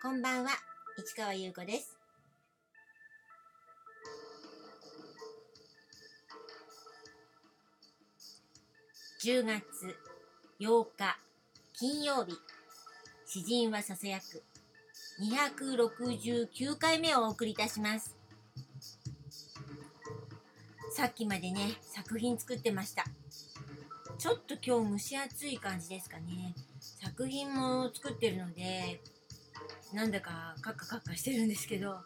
こんばんは、市川優子です。10月8日金曜日、詩人はささやく269回目をお送りいたします。さっきまでね、作品作ってました。ちょっと今日蒸し暑い感じですかね。作品も作ってるので、なんだかカッカカッカしてるんですけど、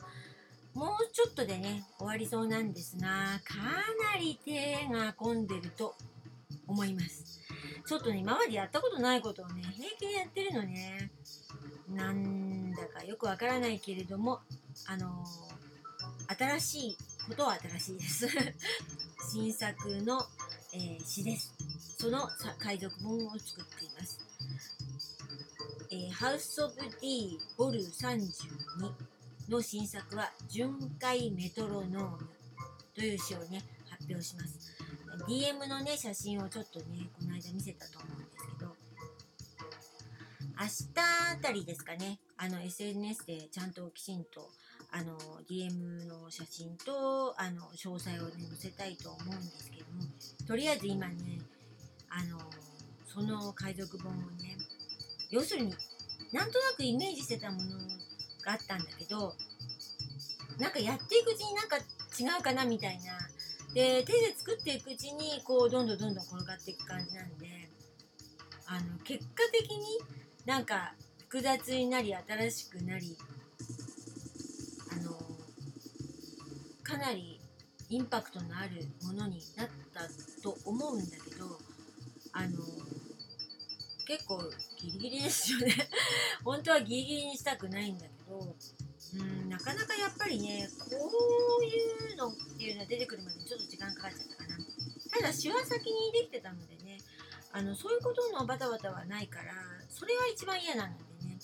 もうちょっとでね、終わりそうなんですが、かなり手が込んでると思います。ちょっとね、今までやったことないことをね、平気でやってるのね。なんだかよくわからないけれども、あのー新しいことは新しいです。新作の、えー詩です。その海賊本を作っています。えー、ハウス・オブ・ディーボル32の新作は巡回メトロノームという詩をね発表します。DM のね写真をちょっとねこの間見せたと思うんですけど明日あたりですかねあの SNS でちゃんときちんとあの DM の写真とあの詳細をね載せたいと思うんですけどもとりあえず今ねあのその海賊本をね要するになんとなくイメージしてたものがあったんだけどなんかやっていくうちになんか違うかなみたいな。で手で作っていくうちにこうどんどんどんどん転がっていく感じなんであの結果的になんか複雑になり新しくなりあのかなりインパクトのあるものになったと思うんだけどあの結構ギリギリですよね。本当はギリギリにしたくないんだけど。うんなかなかやっぱりねこういうのっていうのが出てくるまでちょっと時間かかっちゃったかな。ただ詩は先にできてたのでねあのそういうことのバタバタはないからそれは一番嫌なのでね。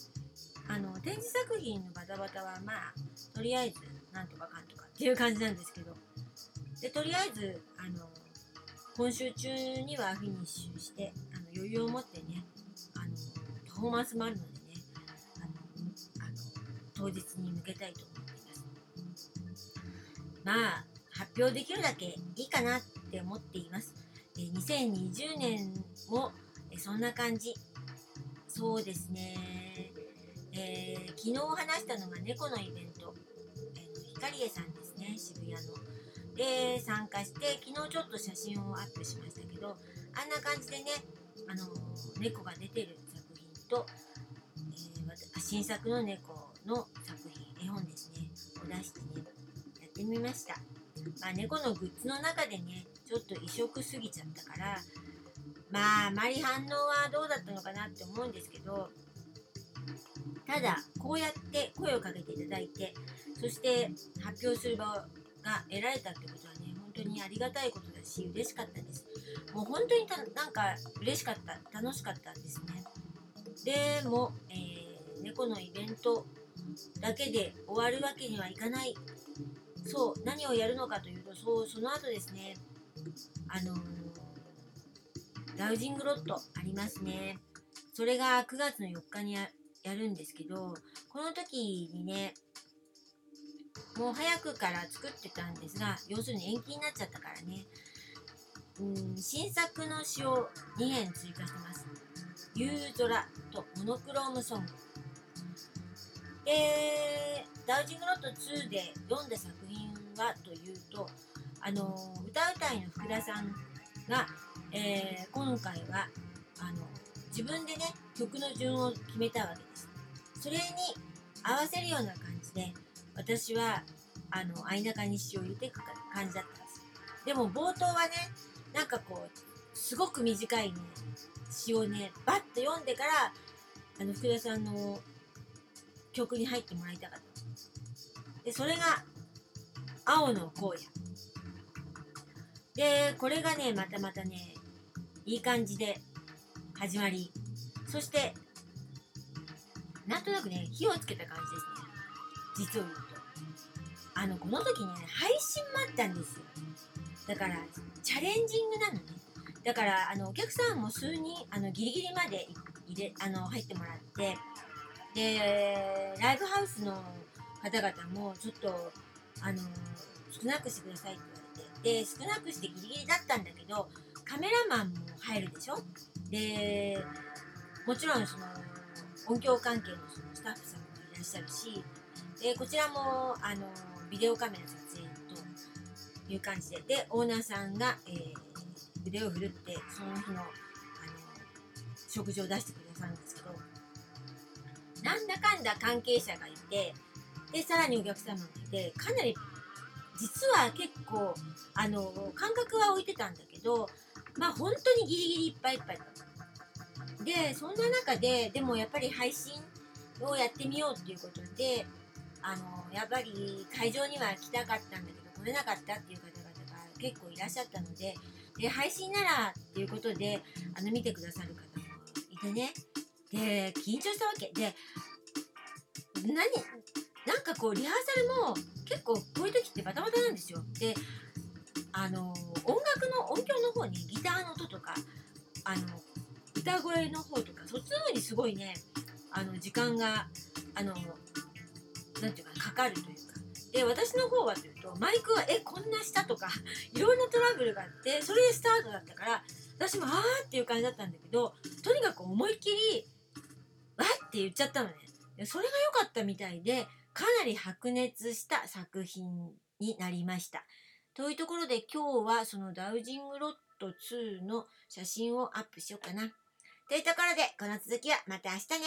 あの展示作品のバタバタはまあとりあえずなんとかかんとかっていう感じなんですけど。でとりあえずあの今週中にはフィニッシュしてあの余裕を持ってねパフォーマンスもあるのでねあのあの当日に向けたいと思っています。まあ発表できるだけいいかなって思っています。え2020年もえそんな感じ。そうですね。えー昨日話したのが猫のイベント、えーのヒカリエさんですね渋谷の。で参加して昨日ちょっと写真をアップしましたけどあんな感じでねあの猫が出てると、えー新作の猫の作品絵本ですね。を出してねやってみました、まあ、猫のグッズの中でねちょっと異色すぎちゃったからまああまり反応はどうだったのかなって思うんですけどただこうやって声をかけていただいてそして発表する場が得られたってことはね本当にありがたいことだし嬉しかったです。もう本当にたなんか嬉しかった楽しかったですね。でも、えー猫のイベントだけで終わるわけにはいかない。そう何をやるのかというとそうその後ですねあのーダウジングロットありますね。それが9月の4日にやるんですけどこの時にねもう早くから作ってたんですが要するに延期になっちゃったからね。うん新作の詩を2編追加してます「夕空」と「モノクロームソング」でダウジングロット2で読んだ作品はというとあの歌うたいの福田さんが、えー今回はあの自分でね曲の順を決めたわけです。それに合わせるような感じで私はあの相中に詩を入れていく感じだったんですでも冒頭はねなんかこうすごく短いね詩をねバッと読んでからあの福田さんの曲に入ってもらいたかった。でそれが「青の荒野」でこれがねまたまたねいい感じで始まり。そしてなんとなくね火をつけた感じですね。実を言うと。あのこの時ね配信もあったんですよ。だからチャレンジングなのね。だからあのお客さんも数人あのギリギリまで行入れあの入ってもらって。でライブハウスの方々もちょっとあの少なくしてくださいって言われて。で少なくしてギリギリだったんだけどカメラマンも入るでしょ？でもちろんその音響関係のそのスタッフさんもいらっしゃるしでこちらもあのビデオカメラ撮影という感じで。でオーナーさんが、えー、腕を振るってその日の食事を出してくださるんですけどなんだかんだ関係者がいてでさらにお客様がいてかなり実は結構あの間隔は置いてたんだけどまあ本当にギリギリいっぱいいっぱいだった。でそんな中ででもやっぱり配信をやってみようっていうことであのやっぱり会場には来たかったんだけど来れなかったっていう方々が結構いらっしゃったのでで配信ならっていうことであの見てくださる方もいてねで緊張したわけ。で何なんかこうリハーサルも結構こういう時ってバタバタなんですよ。であの音楽の音響の方にギターの音とかあの歌声の方とかそっちの方にすごいねあの時間があのなんていうかかかるというか。で私の方はというとマイクはえこんな下とかいろんなトラブルがあってそれでスタートだったから私もあーっていう感じだったんだけどとにかく思いっきりわって言っちゃったのね。それが良かったみたいでかなり白熱した作品になりました。というところで今日はそのダウジングロット2の写真をアップしようかな。というところでこの続きはまた明日ね。